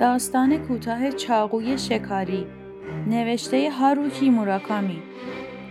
داستان کوتاه چاقوی شکاری نوشته هاروکی موراکامی.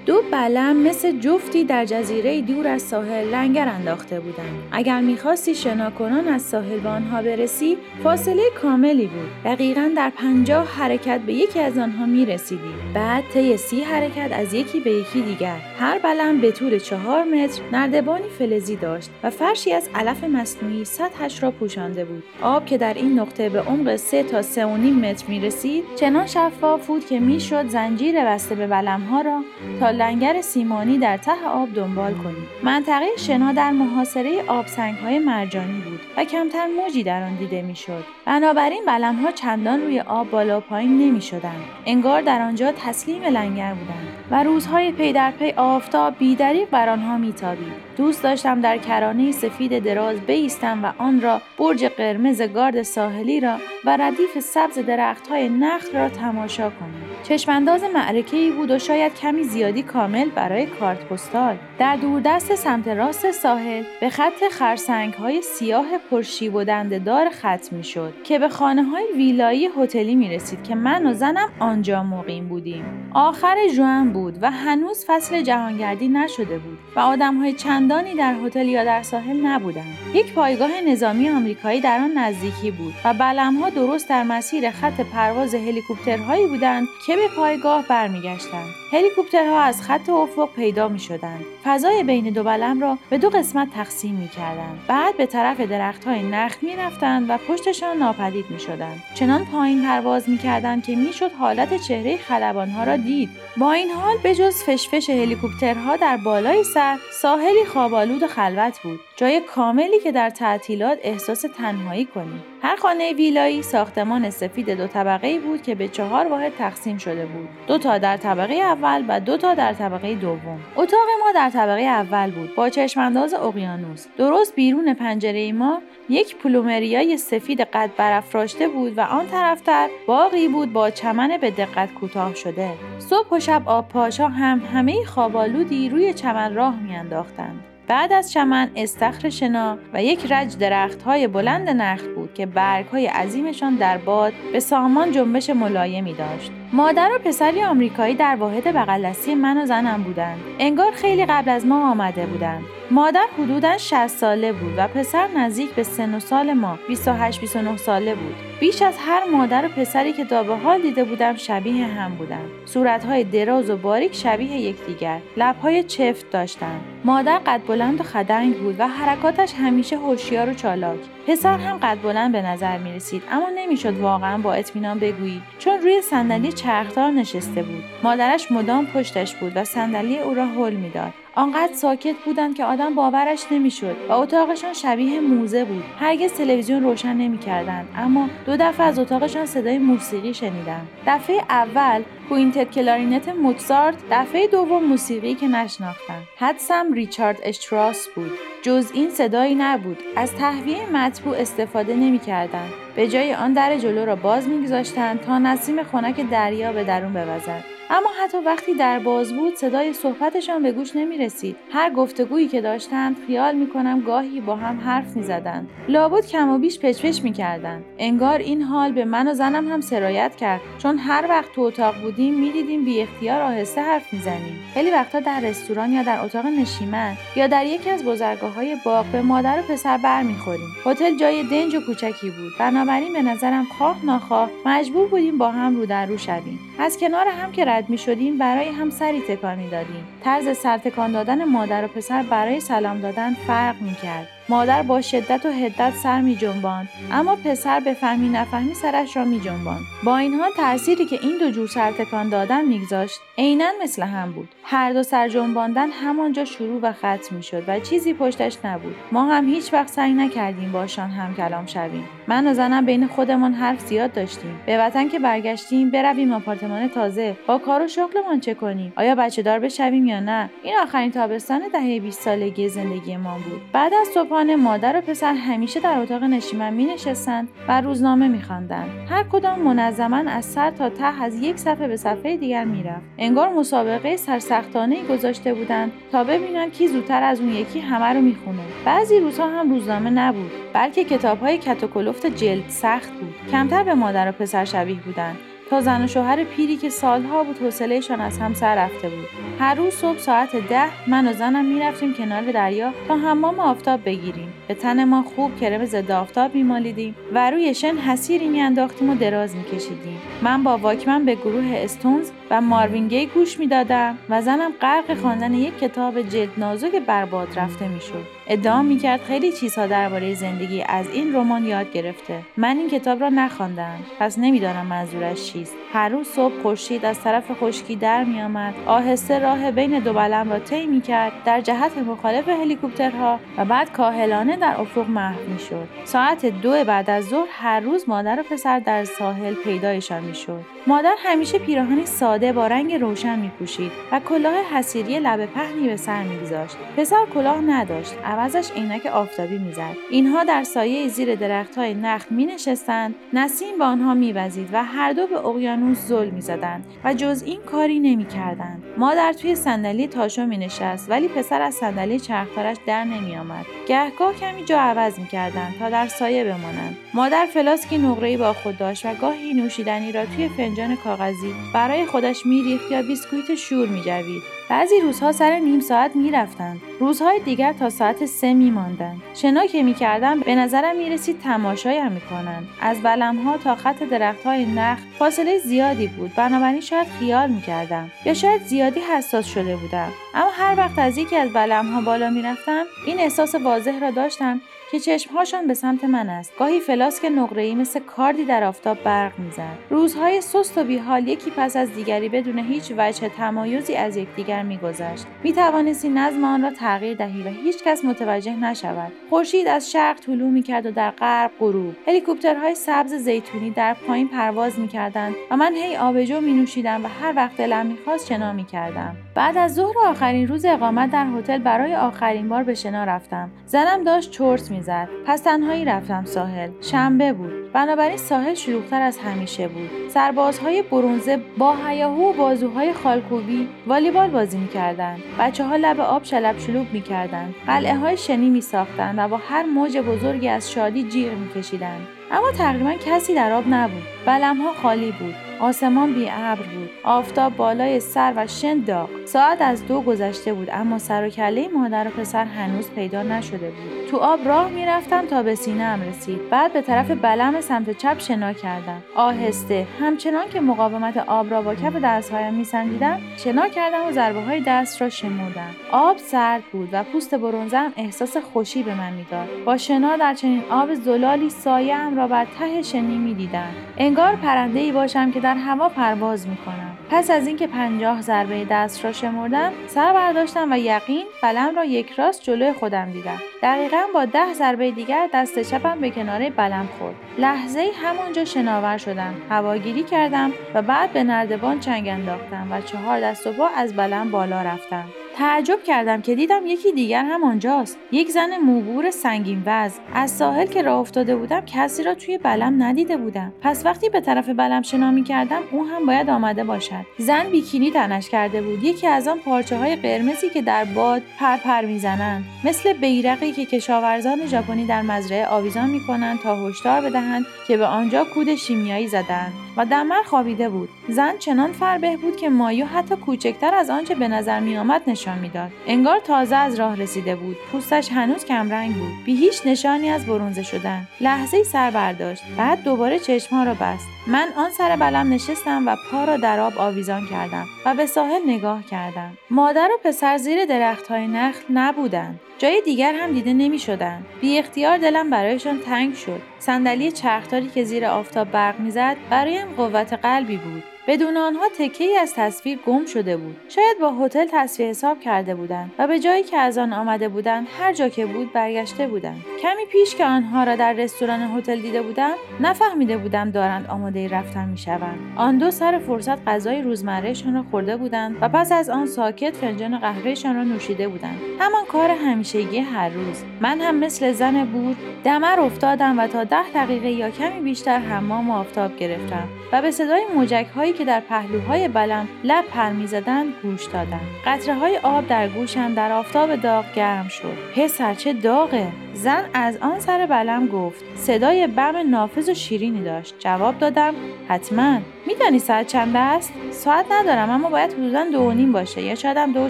دو بلم مثل جفتی در جزیره دور از ساحل لنگر انداخته بودند. اگر می‌خواستی شناکنان از ساحل به آنها برسی فاصله کاملی بود. دقیقا در پنجاه حرکت به یکی از آنها می‌رسیدی. بعد طی سی حرکت از یکی به یکی دیگر. هر بلم به طول چهار متر نردبانی فلزی داشت و فرشی از علف مصنوعی سطحش را پوشانده بود. آب که در این نقطه به عمق سه تا سه و نیم متر می‌رسید چنان شفاف بود که می‌شد زنجیر بسته به بلمها را تا لنگر سیمانی در ته آب دنبال کنید. منطقه شنا در محاصره آبسنگ‌های مرجانی بود و کمتر موجی در آن دیده می‌شد. بنابراین بلم ها چندان روی آب بالا پایین نمی شدند. انگار در آنجا تسلیم لنگر بودند و روزهای پی در پی آفتاب بی‌دریغ بر آنها میتابید. دوست داشتم در کرانه سفید دراز بکشم و آن را برج قرمز گارد ساحلی را و ردیف سبز درختهای نخل را تماشا کنم. چشمانداز معرکه ای بود و شاید کمی زیادی کامل برای کارت پستال در دوردست سمت راست ساحل به خط خرسنگ های سیاه پرشیب و دار ختم می شد که به خانه های ویلایی هتلی می رسید که من و زنم آنجا مقیم بودیم آخر جوان بود و هنوز فصل جهانگردی نشده بود و آدم های چندانی در هتل یا در ساحل نبودند یک پایگاه نظامی آمریکایی در آن نزدیکی بود و ها درست در مسیر خط پرواز هلیکوپترهایی بودند که به پایگاه برمیگشتند هلیکوپترها از خط افق پیدا می شدند. فضای بین دو بلم را به دو قسمت تقسیم می کردند. بعد به طرف درخت های نخل می رفتند و پشتشان ناپدید می شدند. چنان پایین پرواز می کردند که می شد حالت چهره خلبانها را دید. با این حال به جز فشفش هلیکوپترها در بالای سر ساحلی خوابالود و خلوت بود. جای کاملی که در تعطیلات احساس تنهایی کنید. هر خانه ویلایی ساختمان سفید دو طبقه بود که به چهار واحد تقسیم شده بود. دو تا در طبقه اول و دو تا در طبقه دوم. اتاق ما در طبقه اول بود با چشمانداز اقیانوس. درست بیرون پنجره ما یک پلومریای سفید قد برافراشته بود و آن طرفتر باقی بود با چمن به دقت کوتاه شده. صبح و شب آب پاشا هم همه خوابالودی روی چمن راه میانداختند. بعد از چمن استخر شنا و یک رج درخت های بلند نخل بود که برگ های عظیمشان در باد به سامان جنبش ملایمی داشت. مادر و پسری آمریکایی در واحد بغلدستی من و زنم بودند. انگار خیلی قبل از ما آمده بودند. مادر حدودا 60 ساله بود و پسر نزدیک به سن و سال ما 28 29 ساله بود. بیش از هر مادر و پسری که تا به حال دیده بودم شبیه هم بودند. صورتهای دراز و باریک شبیه یکدیگر. لبهای چفت داشتند. مادر قد بلند و خدنگ بود و حرکاتش همیشه هوشیار و چالاک. پسر هم قد بلند به نظر می رسید اما نمی‌شد واقعا با اطمینان بگویی چون روی صندلی چرخدار نشسته بود. مادرش مدام پشتش بود و صندلی او را هل می‌داد. آنقدر ساکت بودند که آدم باورش نمی‌شد و اتاقشان شبیه موزه بود. هرگز تلویزیون روشن نمی‌کردند اما دو دفعه از اتاقشان صدای موسیقی شنیدم. دفعه اول کوینتت کلارینت موتسارت دفعه دوم موسیقی که نشناختم. حدسم ریچارد اشتراس بود. جز این صدایی نبود. از تهویه مطبوع استفاده نمی‌کردند. به جای آن در جلو را باز میگذاشتند تا نسیم خنک دریا به درون بوزد اما حتی وقتی در باز بود صدای صحبتشان به گوش نمی رسید. هر گفتگویی که داشتند خیال می کنم گاهی با هم حرف می زدند. لابد کم و بیش پچپچ می کردند. انگار این حال به من و زنم هم سرایت کرد چون هر وقت تو اتاق بودیم می دیدیم بی اختیار آهسته حرف می زنیم. خیلی وقتا در رستوران یا در اتاق نشیمن یا در یکی از گذرگاه های باغ به مادر و پسر برمیخوریم. هتل جای دنج و کوچکی بود. بنابراین به نظرم خواه ناخواه مجبور بودیم با هم رو در رو شویم. از کنار هم که رد می شدیم برای هم سری تکان می دادیم. طرز سرتکان دادن مادر و پسر برای سلام دادن فرق می کرد. مادر با شدت و هدت سر می جنبان اما پسر به فهمی نفهمی سرش را می جنبان. با این حال تأثیری که این دو جور سرتکان دادن میگذاشت عینا مثل هم بود. هر دو سر جنباندن همانجا شروع و ختم می شد و چیزی پشتش نبود. ما هم هیچ وقت سعی نکردیم باشان هم کلام شویم. من و زنم بین خودمان حرف زیاد داشتیم. به وطن که برگشتیم برویم آپارتمان تازه. با کار و شغلمان چه کنیم؟ آیا بچه دار بشویم یا نه؟ این آخرین تابستان دهه 20 سالگی زندگی ما بود. بعد از صبحانه مادر و پسر همیشه در اتاق نشیمن می نشستند و روزنامه می خواندند. هر کدام منظما از سر تا ته از یک صفحه به صفحه دیگر می‌رفت. انگار مسابقه سرسختانه ای گذاشته بودند تا ببینند کی زودتر از اون یکی همه رو می‌خونه. بعضی روزها هم روزنامه نبود، بلکه کتابهای کت و کلفت جلد سخت بود. کمتر به مادر و پسر شبیه بودند. تا زن و شوهر پیری که سالها بود حوصلهشان از هم سر رفته بود. هر روز صبح ساعت ده من و زنم می‌رفتیم کنار دریا تا حمام آفتاب بگیریم. به تن ما خوب کرم ضد آفتاب میمالیدیم و روی شن حسیری میانداختیم و دراز میکشیدیم. من با واکمن به گروه استونز و ماروینگی گوش می‌دادم و زنم غرق خواندن یک کتاب جلد نازک برباد رفته می‌شد. ادعا می‌کرد خیلی چیزها درباره زندگی از این رمان یاد گرفته. من این کتاب را نخواندم. پس نمی‌دانم منظورش چیست. هر روز صبح خورشید از طرف خشکی در میآمد. آهسته راه بین دو بلم را طی می‌کرد. در جهت مخالف هلیکوپترها و بعد کاهلانه در افق محو می‌شد. ساعت دو بعد از ظهر هر روز مادر و پسر در ساحل پیدایشان می‌شد. مادر همیشه پیراهنی ساده با رنگ روشن میپوشید و کلاه حسیری لبه پهنی به سر میگذاشت. پسر کلاه نداشت. عوضش عینک آفتابی می‌زد. اینها در سایه زیر درختهای نخل مینشستند. نسیم به آنها میوزید و هر دو به اقیانوس زل می‌زدند و جز این کاری نمی‌کردند. مادر توی صندلی تاشو مینشست ولی پسر از صندلی چرخدارش در نمیآمد. گهگاه کمی جا عوض می‌کردند تا در سایه بمانند. مادر فلاسکی نقرهای با خود داشت و گاهی نوشیدنی را توی فنجان کاغذی برای خودش میریخت یا بیسکویت شور میجوید. بعضی روزها سر نیم ساعت می‌رفتند. روزهای دیگر تا ساعت سه میماندند. شنا که می‌کردم به نظرم می‌رسید تماشایم می‌کنند. از بلمها تا خط درختهای نخل فاصله زیادی بود. بنابراین شاید خیال می‌کردم. یا شاید زیادی حساس شده بودم. اما هر وقت از یکی از بلمها بالا می‌رفتم این احساس واضح را داشتم که چشمهاشان به سمت من است. گاهی فلاسک نقره‌ای مثل کاردی در آفتاب برق می‌زد روزهای سست و بیحال یکی پس از دیگری بدون هیچ وجه تمایزی از یکدیگر میگذشت. می‌توانستی نظم آن را تغییر دهی و هیچکس متوجه نشود. خورشید از شرق طلوع می‌کرد و در غرب غروب. هلیکوپترهای سبز زیتونی در پایین پرواز می‌کردند و من هی آبجو مینوشیدم و هر وقت دلم می‌خواست شنا می‌کردم. بعد از ظهر آخرین روز اقامت در هتل برای آخرین بار به شنا رفتم. زنم داشت چرت می‌زد. پس تنهایی رفتم ساحل. شنبه بود. بنابراین ساحل شلوغتر از همیشه بود. سربازهای برونزه با هیاهو و بازوهای خالکوبی والیبال بازی می‌کردند. بچه ها لب آب شلب شلوب می‌کردند. قلعه های شنی میساختند و با هر موج بزرگی از شادی جیغ میکشیدند. اما تقریبا کسی در آب نبود. بلمها خالی بود. آسمان بی ابر بود. آفتاب بالای سر و شن داغ. ساعت از دو گذشته بود اما سر و کله مادر و پسر هنوز پیدا نشده بود. تو آب راه می‌رفتم تا به سینه ام رسید. بعد به طرف بلم سمت چپ شنا کردم. آهسته. همچنان که مقاومت آب را با کف دستهایم میسنجیدم شنا کردم و ضربه های دست را شمردم. آب سرد بود و پوست برونزم احساس خوشی به من می‌داد. با شنا در چنین آب زلالی سایه را بر ته شنی می‌دیدم انگار پرنده ای باشم که در هوا پرواز می‌کنم. پس از اینکه پنجاه ضربه دست را شمردم سر برداشتم و یقین بلم را یک راست جلوی خودم دیدم. دقیقا با ده ضربه دیگر دست چپم به کناره بلم خورد. لحظه همانجا شناور شدم. هواگیری کردم و بعد به نردبان چنگ انداختم و چهار دست و پا از بلم بالا رفتم. تعجب کردم که دیدم یکی دیگر هم آنجاست یک زن موبور سنگین وز. از ساحل که راه افتاده بودم کسی را توی بلم ندیده بودم. پس وقتی به طرف بلم شنا می کردم او هم باید آمده باشد. زن بیکینی تنش کرده بود. یکی از آن پارچه های قرمزی که در باد پرپر می‌زنند. مثل بیرقی که کشاورزان ژاپنی در مزرعه آویزان می‌کنند تا هشدار بدهند که به آنجا کود شیمیایی زدند. و دمر خوابیده بود. زن چنان فربه بود که مایو حتی کوچکتر از آنچه به نظر میآمد نشان می‌داد. انگار تازه از راه رسیده بود. پوستش هنوز کمرنگ بود. بی هیچ نشانی از برونزه شدن. لحظه سر برداشت. بعد دوباره چشمها را بست. من آن سر بلم نشستم و پا را در آب آویزان کردم و به ساحل نگاه کردم. مادر و پسر زیر درختهای نخل نبودند. جای دیگر هم دیده نمی شدن. بی اختیار دلم برایشان تنگ شد. صندلی چرخداری که زیر آفتاب برق می‌زد برایم قوت قلبی بود. بدون آنها تکه ای از تصویر گم شده بود. شاید با هتل تصویر حساب کرده بودند و به جایی که از آن آمده بودند هر جا که بود برگشته بودند. کمی پیش که آنها را در رستوران هتل دیده بودم نفهمیده بودم دارند آماده رفتن می‌شوند. آن دو سر فرصت غذای روزمرهشان را خورده بودند و پس از آن ساکت فنجان قهوهشان را نوشیده بودند. همان کار همیشگی هر روز. من هم مثل زن بور دمر افتادم و تا ده دقیقه یا کمی بیشتر حمام و آفتاب گرفتم و به صدای موجک که در پهلوهای بلم لب پر می‌زدند گوش دادم قطره های آب در گوشم در آفتاب داغ گرم شد. پسر چه داغه! زن از آن سر بلم گفت صدای بم نافذ و شیرینی داشت. جواب دادم حتما. میدانی ساعت چند است؟ ساعت ندارم اما باید حدودا دو و نیم باشه یا شاید هم دو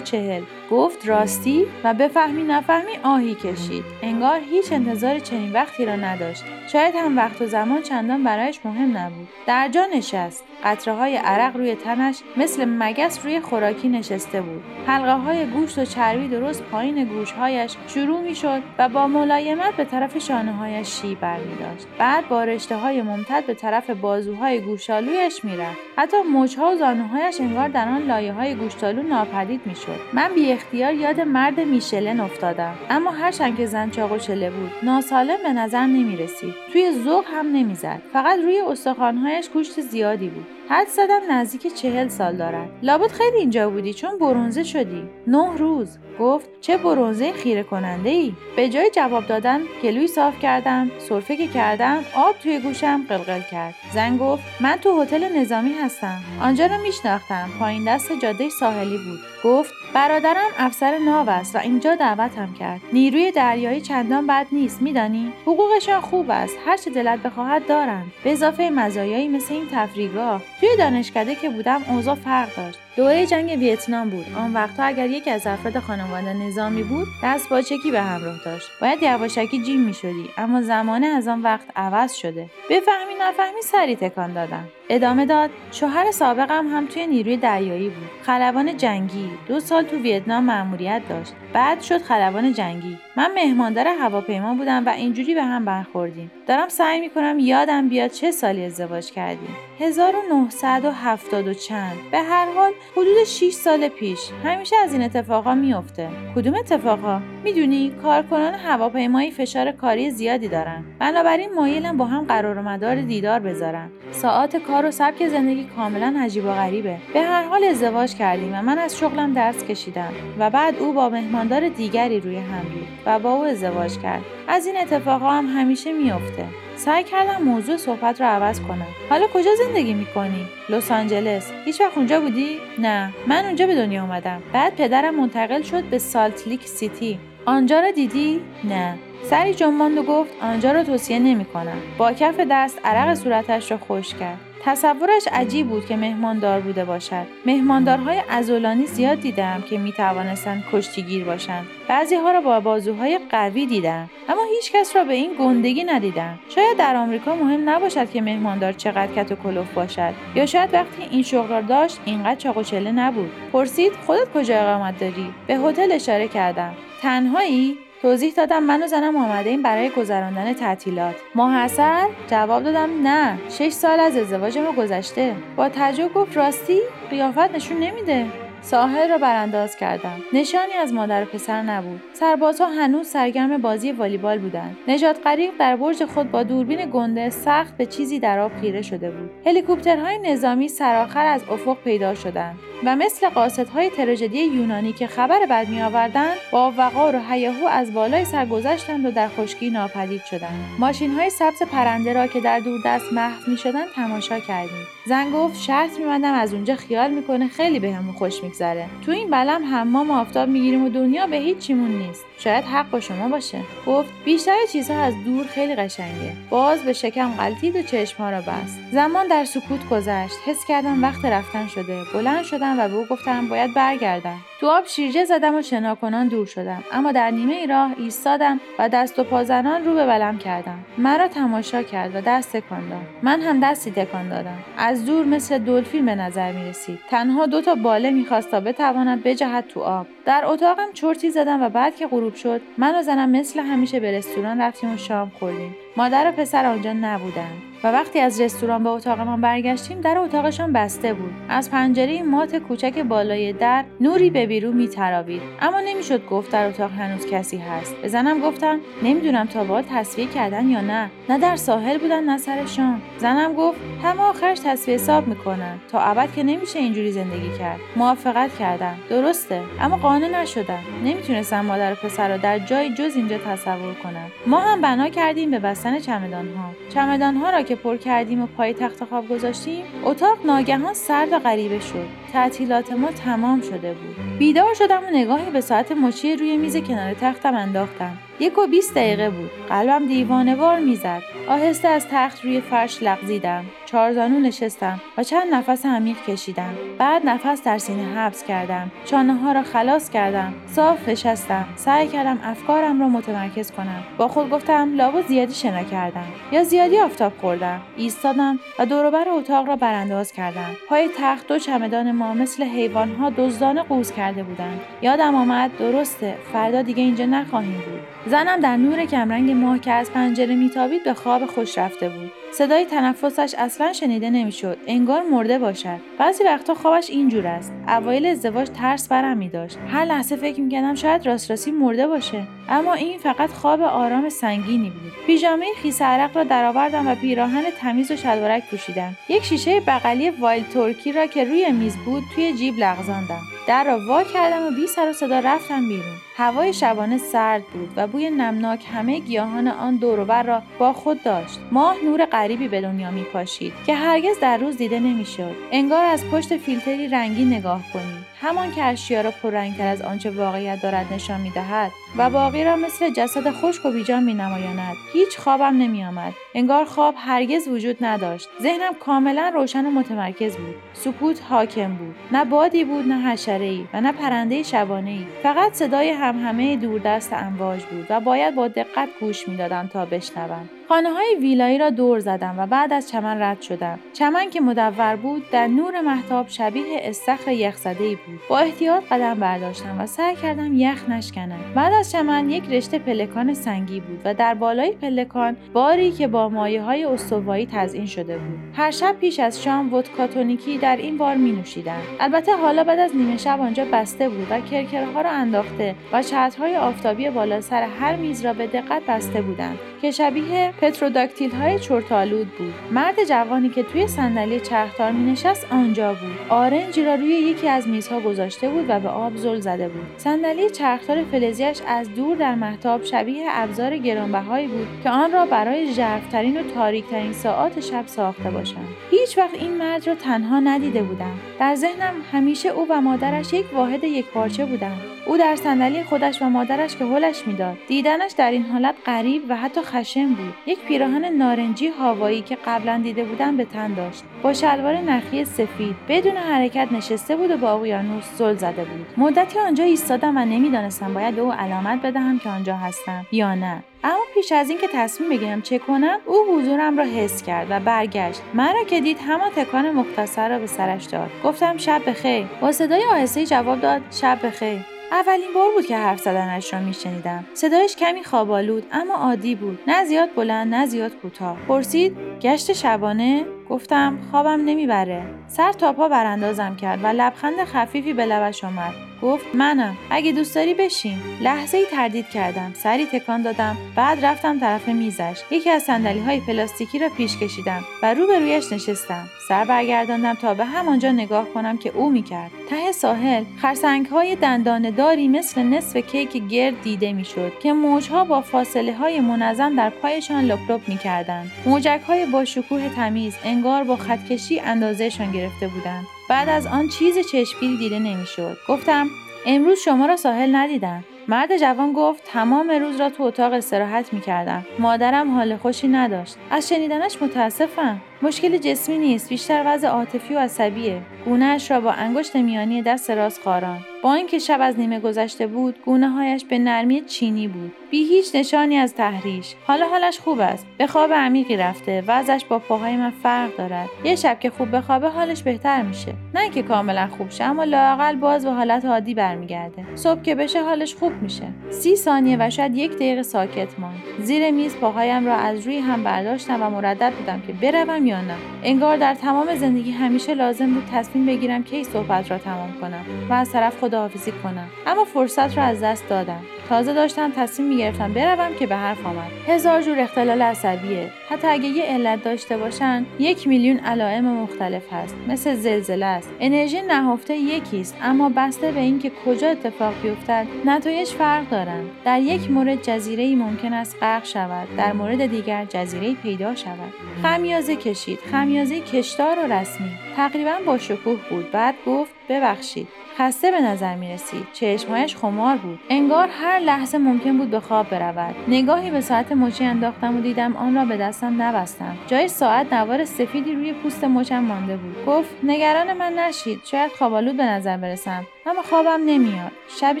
چهل. گفت راستی؟ و بفهمی نفهمی آهی کشید. انگار هیچ انتظار چنین وقتی را نداشت. شاید هم وقت و زمان چندان برایش مهم نبود. در جا نشست. قطره های عرق روی تنش مثل مگس روی خوراکی نشسته بود. حلقه های گوشت و چربی درست پایین گوشهایش شروع می شد و با ملایمت به طرف شانه هایش شی برمی داشت. بعد با رشته های ممتد به طرف بازوهای گوشالویش می‌رفت. حتی موجها و زانوهایش انگار در آن لایه های گوشتالو ناپدید می‌شد. من بی اختیار یاد مرد میشلن افتادم. اما هرچند که زن چاق و بود ناسالم به نظر نمی رسید توی ذوق هم نمی‌زد. فقط روی استخوانهایش گوشت زیادی بود. حد زدم نزدیک چهل سال دارد. لابد خیلی اینجا بودی چون برونزه شدی. نه روز. گفت چه برونزه خیره کننده ای به جای جواب دادن گلوی صاف کردم سرفه که کردم آب توی گوشم قلقل کرد. زن گفت من تو هتل نظامی هستم. آنجا رو میشناختم. پایین دست جاده ساحلی بود. گفت برادرم افسر ناو است و اینجا دعوتم کرد. نیروی دریایی چندان بد نیست میدانی؟ حقوقشان خوب است. هر چه دلت بخواهد دارند به اضافه مزایایی مثل این تفریحگاه. توی دانشکده که بودم اوضاع فرق داشت. دوره جنگ ویتنام بود. آن وقتها اگر یکی از افراد خانواده نظامی بود دست باچکی به همراه داشت. باید یواشکی جیم می‌شدی اما زمانه از آن وقت عوض شده. بفهمی نفهمی سری تکان دادم. ادامه داد شوهر سابقم هم توی نیروی دریایی بود. خلبان جنگی دو سال تو ویتنام مأموریت داشت. بعد شد خلبان جنگی. من مهماندار هواپیما بودم و اینجوری به هم برخوردیم. دارم سعی می‌کنم یادم بیاد چه سالی ازدواج کردیم. 1970 و چند. به هر حال حدود 6 سال پیش همیشه از این اتفاقا میفته کدوم اتفاقا؟ می‌دونی کارکنان هواپیمایی فشار کاری زیادی دارن. بنابراین مایلم با هم قرار و مدار دیدار بذارن. ساعات کار و سبک زندگی کاملا عجیب و غریبه. به هر حال ازدواج کردیم و من از شغلم درس کشیدم و بعد او با مهماندار دیگری روی هم بود و با او ازدواج کرد. از این اتفاقا هم همیشه میافته. سعی کردم موضوع صحبت رو عوض کنم. حالا کجا زندگی می‌کنی؟ لس آنجلس. هیچ وقت اونجا بودی؟ نه. من اونجا به دنیا اومدم. بعد پدرم منتقل شد به سالت لیک سیتی. آنجا را دیدی؟ نه. سری جنباند و گفت آنجا را توصیه نمی‌کنم. با کف دست عرق صورتش را خوش کرد. تصورش عجیب بود که مهماندار بوده باشد. مهماندارهای ازولانی زیاد دیدم که می توانستند کشتیگیر باشند. بعضی ها را با بازوهای قوی دیدم اما هیچ کس را به این گندگی ندیدم شاید در آمریکا مهم نباشد که مهماندار چقدر کت و کلوف باشد یا شاید وقتی این شغل را داشت اینقدر چاق و چله نبود. پرسید خودت کجا اقامت داری؟ به هتل اشاره کردم. تنهایی؟ توضیح دادم من و زنم آمده این برای گذراندن تعطیلات. محصل جواب دادم نه. شش سال از ازدواج ما گذشته. با تعجب گفت راستی قیافت نشون نمیده. ساحل را برانداز کردم. نشانی از مادر و پسر نبود. سربازها هنوز سرگرم بازی والیبال بودند. نژاد غریق در برج خود با دوربین گنده سخت به چیزی در آب خیره شده بود. هلیکوپترهای نظامی سرآخر از افق پیدا شدند و مثل قاصدهای تراژدی یونانی که خبر بد میآوردند با وقار و هیاهو از بالای سر گذشتند و در خشکی ناپدید شدند. ماشینهای سبز پرنده را که در دوردست محو می‌شدند تماشا کردیم. زن گفت شرط میبندم از اونجا خیال می‌کنه خیلی بهمون خوش میگذره. تو این بلم حمام آفتاب می‌گیریم و دنیا به هیچ چیمون نیست. شاید حق با شما باشه. گفت بیشتر چیزها از دور خیلی قشنگه. باز به شکم غلطید و چشمها را بست. زمان در سکوت گذشت. حس کردم وقت رفتن شده. بلند شدم و به او گفتم باید برگردم. تو آب شیرجه زدم و شناکنان دور شدم. اما در نیمه راه ایستادم و دست و پازنان رو به بلم کردم. مرا تماشا کرد و دست تکان داد من هم دستی تکان دادم. از دور مثل دلفین به نظر می رسید. تنها دو تا باله می‌خواست تا بتواند بجهد تو آب. در اتاقم چرتی زدم و بعد که غروب شد. من و زنم مثل همیشه به رستوران رفتیم و شام خوردیم. مادر و پسر آنجا نبودند و وقتی از رستوران به اتاقمان برگشتیم در اتاقشان بسته بود. از پنجره مات کوچک بالای در نوری به بیرون میتراوید. اما نمی‌شد گفت در اتاق هنوز کسی هست. به زنم گفتم نمی‌دونم تا بال تصویه کردن یا نه. نه در ساحل بودن نه سر شام. زنم گفت همه آخرش تصویه حساب می‌کنن. تا ابد که نمیشه اینجوری زندگی کرد. موافقت کردم. درسته. اما قانع نشدم. نمی‌تونستم مادر و پسر را در جای جز اینجا تصور کنم. ما هم بنا کردیم به بستن چمدانها. چمدانها را که پر کردیم و پای تخت خواب گذاشتیم اتاق ناگهان سرد و غریبه شد. تعطیلات ما تمام شده بود. بیدار شدم و نگاهی به ساعت مچی روی میز کنار تختم انداختم. یک و بیست دقیقه بود. قلبم دیوانوار می‌زد. آهسته از تخت روی فرش لغزیدم. چارزانو نشستم و چند نفس عمیق کشیدم. بعد نفس در سینه حبس کردم. چانه ها را خلاص کردم. صاف نشستم. سعی کردم افکارم را متمرکز کنم. با خود گفتم لابد زیادی شنا کردم. یا زیادی آفتاب خوردم. ایستادم و دوروبر اتاق را برانداز کردم. پای تخت دو چمدان ما مثل حیوانها دزدانه قوز کرده بودند. یادم آمد درسته فردا دیگه اینجا نخواهیم بود. زنم در نور کمرنگ ماه که از پنجره میتابید به خواب خوش رفته بود. صدای تنفسش اصلا شنیده نمی‌شد. انگار مرده باشد. بعضی وقتا خوابش اینجور است. اوایل ازدواج ترس برم می داشت هر لحظه فکر می‌کردم شاید راست راستی مرده باشه. اما این فقط خواب آرام سنگینی بود. پیژامه خیس عرق را درآوردم و پیراهن تمیز و شلوارک پوشیدم. یک شیشه بغلی وایل ترکی را که روی میز بود توی جیب لغزاندم. در را وا کردم و بی سر و صدا رفتم بیرون. هوای شبانه سرد بود و بوی نمناک همه گیاهان آن دوروبر را با خود داشت. ماه نور غریبی به دنیا می پاشید که هرگز در روز دیده نمی‌شد انگار از پشت فیلتری رنگی نگاه کنید همان که اشیا را پررنگتر از آنچه واقعیت دارد نشان می‌دهد و باقی را مثل جسد خشک و بیجان مینمایاند هیچ خوابم نمیآمد انگار خواب هرگز وجود نداشت. ذهنم کاملا روشن و متمرکز بود. سکوت حاکم بود. نه بادی بود نه حشره ای و نه پرنده شبانه ای فقط صدای همهمه دوردست امواج بود و باید با دقت گوش می‌دادم تا بشنوم خانه های ویلایی را دور زدم و بعد از چمن رد شدم. چمن که مدور بود در نور محتاب شبیه استخر یخزده بود. با احتیاط قدم برداشتم و سعی کردم یخ نشکنم. بعد از چمن یک رشته پلکان سنگی بود و در بالای پلکان باری که با مایه های استوایی تزئین شده بود. هر شب پیش از شام ودکاتونیکی در این بار می نوشیدم. البته حالا بعد از نیمه شب آنجا بسته بود و کرکرها را انداخته و چترهای آفتابی بالا سر هر میز را به دقت بسته بودند که شبیه پتروداکتیل های چرتالود بود. مرد جوانی که توی صندلی چرخدار می نشست آنجا بود. آرنجی را روی یکی از میزها گذاشته بود و به آب زل زده بود. صندلی چرخدار فلزیش از دور در محتاب شبیه ابزار گرانبهایی بود که آن را برای ژرفترین و تاریکترین ساعات شب ساخته باشند. هیچ وقت این مرد را تنها ندیده بودم در ذهنم همیشه او و مادرش یک واحد یک پارچه بودند. او در صندلی خودش و مادرش که حلش می‌داد. دیدنش در این حالت غریب و حتی خشن بود. یک پیراهن نارنجی هوایی که قبلا دیده بودم به تن داشت. با شلوار نخی سفید بدون حرکت نشسته بود و با اقیانوس زل زده بود. مدتی آنجا ایستادم و نمی‌دانستم باید به او علامت بدهم که آنجا هستم یا نه. اما پیش از اینکه تصمیم بگیرم چه کنم او حضورم را حس کرد و برگشت. مرا که دید همان تکان مختصر را به سرش داد. گفتم شب بخیر. با صدای آهسته جواب داد شب بخیر. اولین بار بود که حرف زدنش را میشنیدم. صدایش کمی خوابالود اما عادی بود. نه زیاد بلند نه زیاد کوتاه. پرسید گشت شبانه؟ گفتم خوابم نمی‌بره. سر تا پا براندازم کرد و لبخند خفیفی به لبش آمد. گفت منم. اگه دوست داری بشین. لحظه ای تردید کردم. سری تکان دادم. بعد رفتم طرف میزش. یکی از صندلی های پلاستیکی را پیش کشیدم و روبرویش نشستم. سر برگرداندم تا به همانجا نگاه کنم که او می‌کرد. ته ساحل خرسنگ های دندانه داری مثل نصف کیک گرد دیده می‌شد که موجها با فاصله های منظم در پایشان لپ لپ می‌کردند. موجک های با شکوه تمیز انگار با خطکشی اندازهشان گرفته بودند. بعد از آن چیز چشمگیری دیده نمی‌شد. گفتم امروز شما را ساحل ندیدم. مرد جوان گفت تمام روز را تو اتاق استراحت می کردم. مادرم حال خوشی نداشت. از شنیدنش متاسفم. مشکل جسمی نیست بیشتر وضع عاطفی و عصبیه گونهاش را با انگشت میانی دست راست خاران با اینکه شب از نیمه گذشته بود گونه هایش به نرمی چینی بود. بی هیچ نشانی از تحریش. حالا حالش خوب است. به خواب عمیقی رفته وضعش با پاهای من فرق دارد. یه شب که خوب بخوابه حالش بهتر میشه. نه که کاملا خوب شه اما لاقل باز به حالت عادی برمیگرده. صبح که بشه حالش خوب میشه. سی ثانیه و شاید یک دقیقه ساکت ماند. زیر میز پاهایم را از روی هم برداشتم و مردد بودم که بروم یا نه. انگار در تمام زندگی همیشه لازم بود تصمیم بگیرم کی صحبت را تمام کنم و از طرف خداحافظی کنم. اما فرصت را از دست دادم. تازه داشتم تصمیم می‌گرفتم بروم که به حرف آمد. هزار جور اختلال عصبیه. حتی اگه یه علت داشته باشن یک میلیون علائم مختلف هست. مثل زلزله است. انرژی نهفته یکی است. اما بسته به اینکه کجا اتفاق بیفتد نتایج فرق دارند در یک مورد جزیره ممکن است غرق شود. در مورد دیگر جزیره پیدا شود. خمیازه کشید. خمیازه کشدار و رسمی. تقریبا با شکوه بود. بعد گفت ببخشید. خسته به نظر می رسید. چشمهایش خمار بود. انگار هر لحظه ممکن بود به خواب برود. نگاهی به ساعت مچی انداختم و دیدم آن را به دستم نبستم. جای ساعت نوار سفیدی روی پوست مچم مانده بود. گفت نگران من نشید. شاید خوابالود به نظر برسم. اما خوابم نمیاد. شبی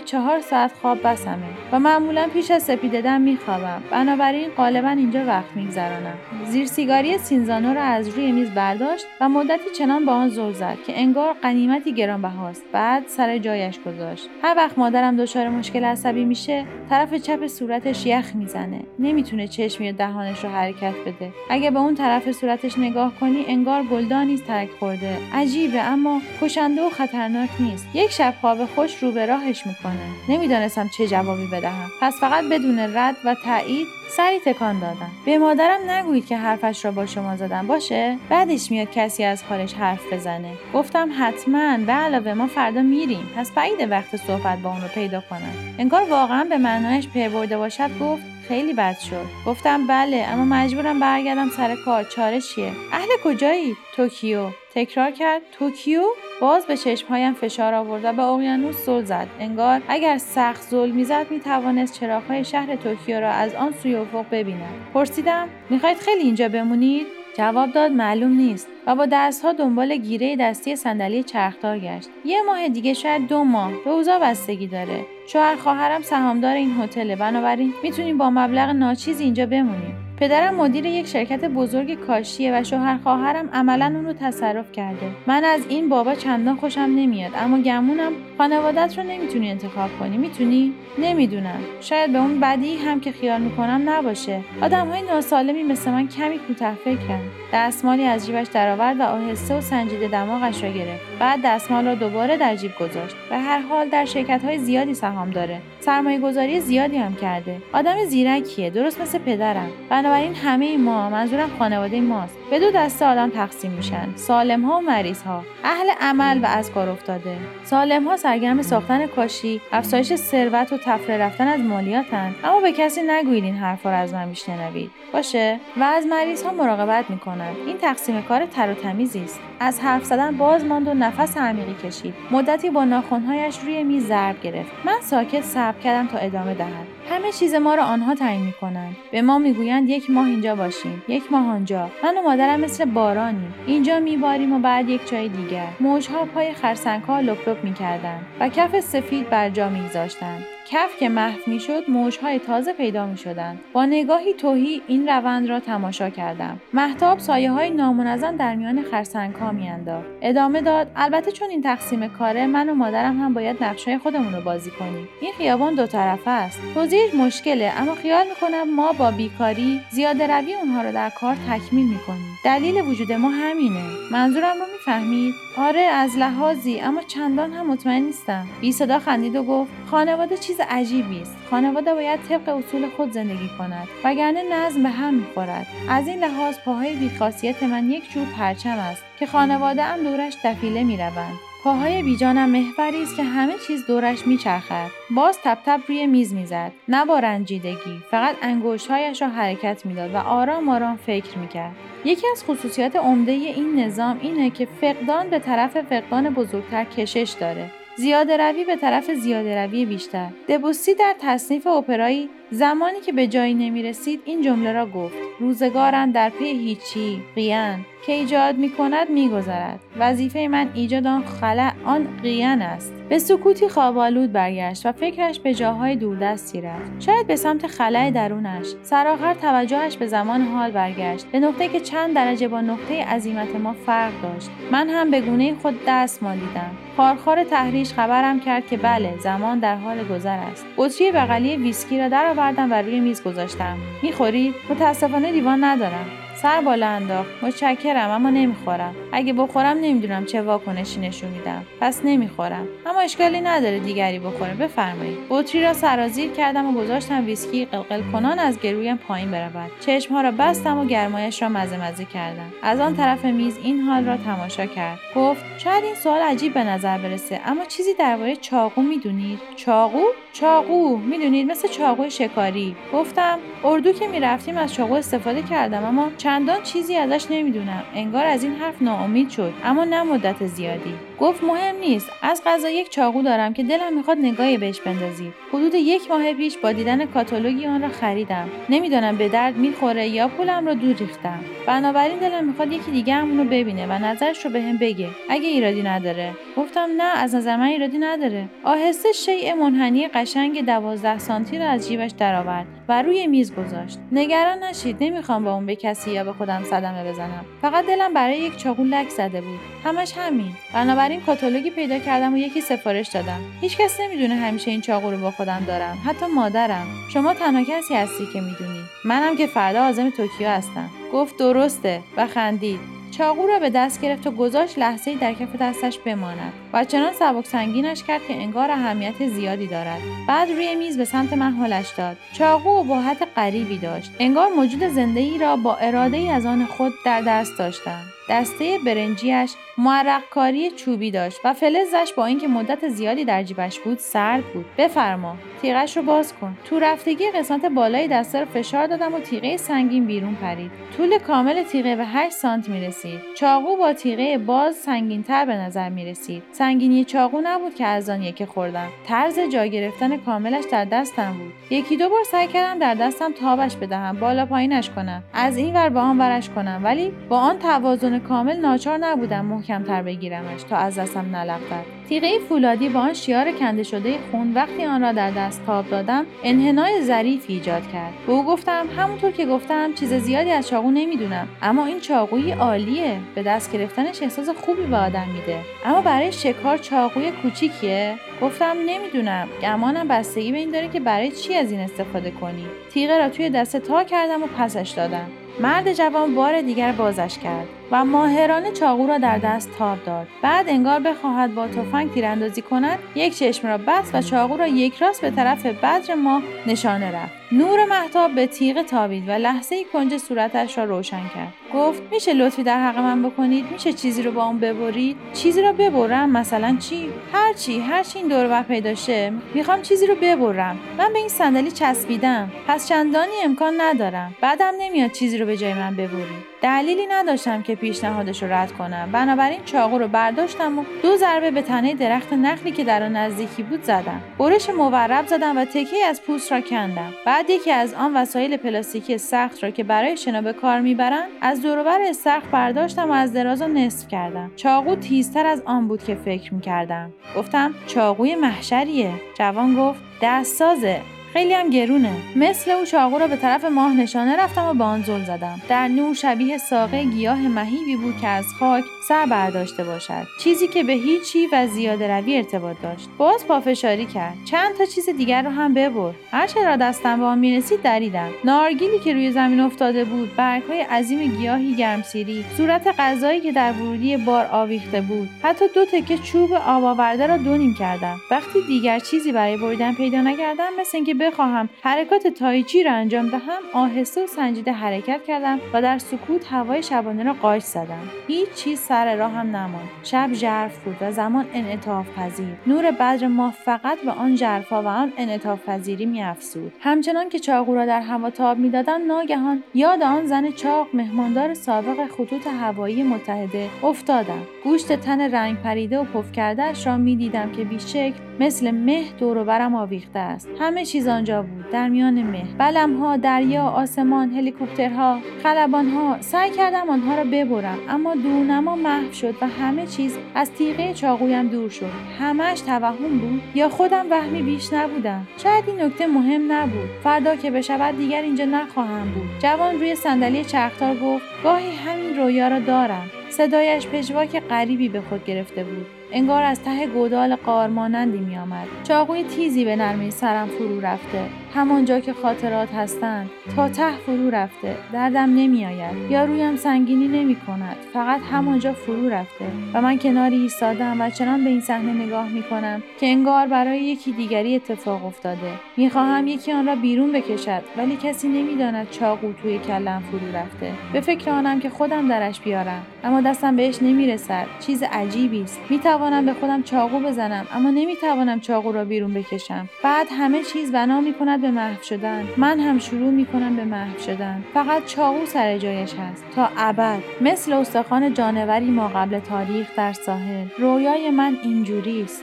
چهار ساعت خواب بسمه. و معمولا پیش از سپیددن میخوابم. بنابراین غالبا اینجا وقت میگذرانم. زیر سیگاری سینزانو را از روی میز برداشت و مدتی چنان با آن زل زد که انگار قنیمتی گرانبهاست. بعد سر جایش گذاشت. هر وقت مادرم دچار مشکل عصبی میشه طرف چپ صورتش یخ می‌زنه. نمی‌تونه چشمی و دهانش رو حرکت بده. اگه به اون طرف صورتش نگاه کنی انگار گلدانی ترک خورده. عجیبه اما کشنده و خطرناک نیست. یک شب خواب خوش رو به راهش می‌کنه. نمی‌دانستم چه جوابی بدهم. پس فقط بدون رد و تایید سری تکان دادم. به مادرم نگویید که حرفش را با شما زدم. باشه؟ بدش میاد کسی از حالش حرف بزنه. گفتم حتما. به علاوه ما فردا میریم. پس بعید وقت صحبت با اون رو پیدا کنم. انگار واقعا به معنایش پی برده باشد گفت خیلی بد شد. گفتم بله اما مجبورم برگردم سر کار. چاره چیه؟ اهل کجایی؟ توکیو. تکرار کرد. توکیو باز به چشمهایم فشار آورد و به اقیانوس زل زد. انگار اگر سخت زل می‌زد می‌توانست چراغهای شهر توکیو را از آن سوی افق ببیند. پرسیدم می‌خواید خیلی اینجا بمونید؟ جواب داد معلوم نیست. و با دستها دنبال گیره دستی صندلی چرخدار گشت. یه ماه دیگه شاید دو ماه. به اوضاع بستگی داره. شوهر خواهرم سهامدار این هتله. بنابراین می‌تونیم با مبلغ ناچیز اینجا بمونیم. پدرم مدیر یک شرکت بزرگ کاشیه و شوهر خواهرم عملا اون رو تصرف کرده. من از این بابا چندان خوشم نمیاد اما گمونم خانوادت رو نمی‌تونی انتخاب کنی می‌تونی؟ نمی‌دونم. شاید به اون بدی هم که خیال می‌کنم نباشه. آدم های ناسالمی مثل من کمی کوته فکرن. دستمالی از جیبش درآورد و آهسته و سنجیده دماغش را گرفت. بعد دستمال را دوباره در جیب گذاشت به هر حال در شرکت های زیادی سهام داره. سرمایه گذاری زیادی هم کرده. آدم زیرکیه درست مثل پدرم. بنابراین همه ما منظورم خانواده ماست به دو دسته آدم تقسیم میشن. سالم ها و مریض ها اهل عمل و از کار افتاده. سالم ها سرگرم ساختن کاشی افزایش ثروت و تفره رفتن از مالیاتن. اما به کسی نگویید این حرفا را از من میشنوید. باشه؟ و از مریض ها مراقبت می‌کنند این تقسیم کار تر و تمیزی است. از حرف زدن باز ماند و نفس عمیقی کشید. مدتی با ناخونهایش روی میز ضرب گرفت. من ساکت صبر کردم تا ادامه دهد همه چیز ما را آنها تعیین می‌کنند. به ما می‌گویند یک ماه اینجا باشیم. یک ماه آنجا. من و مادرم مثل بارانیم. اینجا میباریم و بعد یک جای دیگر. موجها پای خرسنگها لپ لپ می‌کردند و کف سفید بر جا میگذاشتند. کف که محو می‌شد موجهای تازه پیدا می شدند. با نگاهی توهی این روند را تماشا کردم. محتاب سایه های نامنظم در میان خرسنگ ها میانداخت. ادامه داد البته چون این تقسیم کاره من و مادرم هم باید نقشه خودمون رو بازی کنیم. این خیابان دو طرفه است. توضیحش مشکله اما خیال می‌کنم ما با بیکاری زیاده روی اونها رو در کار تکمیل می‌کنیم. دلیل وجود ما همینه. منظورم رو می‌فهمید؟ آره از لحاظی اما چندان هم مطمئن نیستم. بی صدا خندید و گفت خانواده عجیبی است. خانواده باید طبق اصول خود زندگی کند وگرنه نظم به هم می‌خورد. از این لحاظ پاهای بیخاصیت من یک جور پرچم است که خانواده هم دورش دفیله می‌روند. پاهای بیجانم محوری است که همه چیز دورش میچرخد. باز تپ روی میز می‌زد. نه با رنجیدگی فقط انگشتهایش را حرکت می‌داد و آرام آرام فکر می‌کرد. یکی از خصوصیات عمده این نظام اینه که فقدان به طرف فقدان بزرگتر کشش داره. زیاده روی به طرف زیاده روی بیشتر. دبوسی در تصنیف اپرایی زمانی که به جایی نمی رسید این جمله را گفت. روزگارم در پی هیچی. قیان. که ایجاد می کند می گذرد. وظیفه من ایجاد آن خلع آن قیان است. به سکوتی خوابالود برگشت و فکرش به جاهای دوردستی رفت. شاید به سمت خلع درونش. سرآخر توجهش به زمان حال برگشت. به نقطه که چند درجه با نقطه عظیمت ما فرق داشت. من هم به گونه خود دست مالیدم. خارخار تحریش خبرم کرد که بله زمان در حال گذر است. بطری بغلی ویسکی را درآوردم و روی میز گذاشتم. می‌خورید متاسفانه لیوان ندارم. سر بالا انداخت. متشکرم اما نمی‌خورم. اگه بخورم نمی‌دونم چه واکنشی نشون میدم. پس نمی‌خورم. اما اشکالی نداره دیگری بخوره. بفرمایید. بطری را سرازیر کردم و گذاشتم ویسکی قلقل کنان از گرویم پایین برود. چشمها را بستم و گرمایش را مزه مزه کردم. از آن طرف میز این حال را تماشا کرد. گفت شاید این سوال عجیب به نظر برسه اما چیزی درباره چاقو می‌دونید؟ چاقو؟ چاقو. می‌دونید مثل چاقوی شکاری. گفتم اردو که می‌رفتیم از چاقو استفاده کردم اما چندان چیزی ازش نمی‌دونم. انگار از این حرف ناامید شد. اما نه مدت زیادی. گفت مهم نیست. از غذا یک چاقو دارم که دلم می‌خواد نگاهی بهش بندازید حدود یک ماه پیش با دیدن کاتالوگی آن را خریدم. نمی‌دانم به درد می‌خوره یا پولم را دور ریختم. بنابراین دلم می‌خواد یکی دیگه همون رو ببینه و نظرش رو بهم به بگه. اگه ایرادی نداره. گفتم نه از نظر من ایرادی نداره. آهسته شیء منحنی قشنگ دوازده سانتی را از جیبش درآورد و روی میز گذاشت. نگران نشید. نمی‌خوام با اون به کسی یا به خودم صدمه بزنم. فقط دلم برای یک چاقو لک زده بود. همش همین. بنابراین کاتالوگی پیدا کردم و یکی سفارش دادم. هیچکس نمی‌دونه همیشه این چاقو رو با خودم دارم. حتی مادرم. شما تنها کسی هستی که می‌دونی. منم که فردا عازم توکیو هستم. گفت درسته و خندید. چاقو را به دست گرفت و گذاشت لحظه در کف دستش بماند. و چنان سبک سنگینش کرد که انگار اهمیت زیادی دارد. بعد روی میز به سمت من هلش داد. چاقو باحت غریبی داشت. انگار موجود زنده ای را با اراده ای از آن خود در دست داشتم. دسته برنجیش معرقکاری چوبی داشت و فلزش با اینکه مدت زیادی در جیبش بود سرد بود. بفرما تیغش رو باز کن. تو رفتگی قسمت بالای دسته رو فشار دادم و تیغه سنگین بیرون پرید. طول کامل تیغه به 8 سانت می رسید چاقو با تیغه باز سنگین تر به نظر می رسید سنگینی چاقو نبود که از آن یکی خوردم. طرز جا گرفتن کاملش در دستم بود. یکی دو بار سعی کردم در دستم تابش بدهم. بالا پایینش کنم. از این ور به آن ورش کنم. ولی با آن توازن کامل ناچار نبودم محکمتر بگیرمش تا از دستم نلغزد. تیغه فولادی با آن شیار کنده شده خون وقتی آن را در دست تاب دادم انحنای ظریفی ایجاد کرد. به او گفتم همونطور که گفتم چیز زیادی از چاقو نمی‌دونم اما این چاقوی عالیه. به دست گرفتنش احساس خوبی به آدم میده. اما برای شکار چاقوی کوچیکیه؟ گفتم نمی‌دونم. گمانم بستگی به این داره که برای چی از این استفاده کنی؟ تیغه را توی دست تا کردم و پسش دادم. مرد جوان بار دیگر بازش کرد و ماهرانه چاقو را در دست تاب داد. بعد انگار بخواهد با تفنگ تیراندازی کند یک چشم را بست و چاقو را یک راست به طرف بدر ماه نشانه رفت. نور محتاب به تیغ تابید و لحظه ای کنج صورتش را روشن کرد. گفت میشه لطفی در حق من بکنید؟ میشه چیزی رو با اون ببرید؟ چیزی رو ببرم؟ مثلا چی؟ هر چی هر چی این دور پیدا شه می‌خوام چیزی رو ببرم. من به این صندلی چسبیدم. پس چندانی امکان ندارم. بعدم نمیاد چیزی رو به جای من ببرید دلیلی نداشتم که پیشنهادش رو رد کنم. بنابراین چاقو رو برداشتم و دو ضربه به تنه درخت نخلی که در آن نزدیکی بود زدم. برش مورب زدم و تکه از پوست را کندم. بعد یکی از آن وسایل پلاستیکی سخت را که برای شنا به کار می‌برند از دوروبر استخر برداشتم و از دراز نصف کردم. چاقو تیزتر از آن بود که فکر می‌کردم. گفتم چاقوی محشریه. جوان گفت دست سازه خیلی هم گرونه. مثل او چاقو را به طرف ماه نشانه رفتم و به آن زل زدم. در نور شبیه ساقه گیاه مهیبی بود که از خاک سر برداشته باشد. چیزی که به هیچی و زیاده روی ارتباط داشت. باز پافشاری کرد. چند تا چیز دیگر رو هم ببر هرچه را دستم به آن می‌رسید دریدم. نارگیلی که روی زمین افتاده بود برگهای عظیم گیاهی گرمسیری صورت غذایی که در ورودی بار آویخته بود. حتی دو تکه چوب آب آورده را دو نیم کردم. وقتی دیگر چیزی برای بریدن پیدا نکردم مثل اینکه بخواهم حرکات تایچی را انجام دهم آهسته و سنجیده حرکت کردم و در سکوت هوای شبانه را قاش زدم. هیچ چیز سر راهم نماند. شب ژرف بود و زمان انعطاف پذیر. نور بدر ماه فقط به آن ژرفا و آن انعطاف پذیری میافزود. همچنان که چاقو را در هوا تاب می‌دادم ناگهان یاد آن زن چاق مهماندار سابق خطوط هوایی متحده افتادم گوشت تن رنگ پریده و پف کردهاش را می‌دیدم که بیشکل مثل مه دور برم آویخته است. همه چیز آنجا بود در میان مه. بلمها دریا آسمان هلیکوپترها خلبانها سعی کردم آنها را ببرم اما دورنما محو شد و همه چیز از تیغه چاقویم دور شد. همش توهم بود یا خودم وهمی بیش نبودم؟ شاید این نکته مهم نبود. فردا که بشود دیگر اینجا نخواهم بود. جوان روی صندلی چرختار گفت گاهی همین رویا را دارم. صدایش پژواک غریبی به خود گرفته بود. انگار از ته گودال قارمانندی میآمد. چاقوی تیزی به نرمه سرم فرو رفته. همانجا که خاطرات هستند تا ته فرو رفته. دردم نمیآید. یا رویم سنگینی نمی کند فقط همانجا فرو رفته. و من کناری ایستادم و چنان به این صحنه نگاه می کنم که انگار برای یکی دیگری اتفاق افتاده. می‌خواهم یکی آن را بیرون بکشد ولی کسی نمی‌داند چاقو توی کلم فرو رفته. به فکر آنم که خودم درش بیارم. اما دستم بهش نمی‌رسد. چیز عجیبی است. می‌توانم به خودم چاقو بزنم اما نمی‌توانم چاقو را بیرون بکشم. بعد همه چیز بنا می‌کند به محو شدن. من هم شروع می‌کنم به محو شدن. فقط چاقو سر جایش هست. تا ابد. مثل استخوان جانوری ما قبل تاریخ در ساحل. رویای من اینجوری است.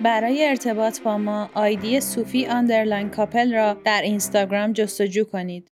برای ارتباط با ما آیدی صوفی underline کاپل را در اینستاگرام جستجو کنید.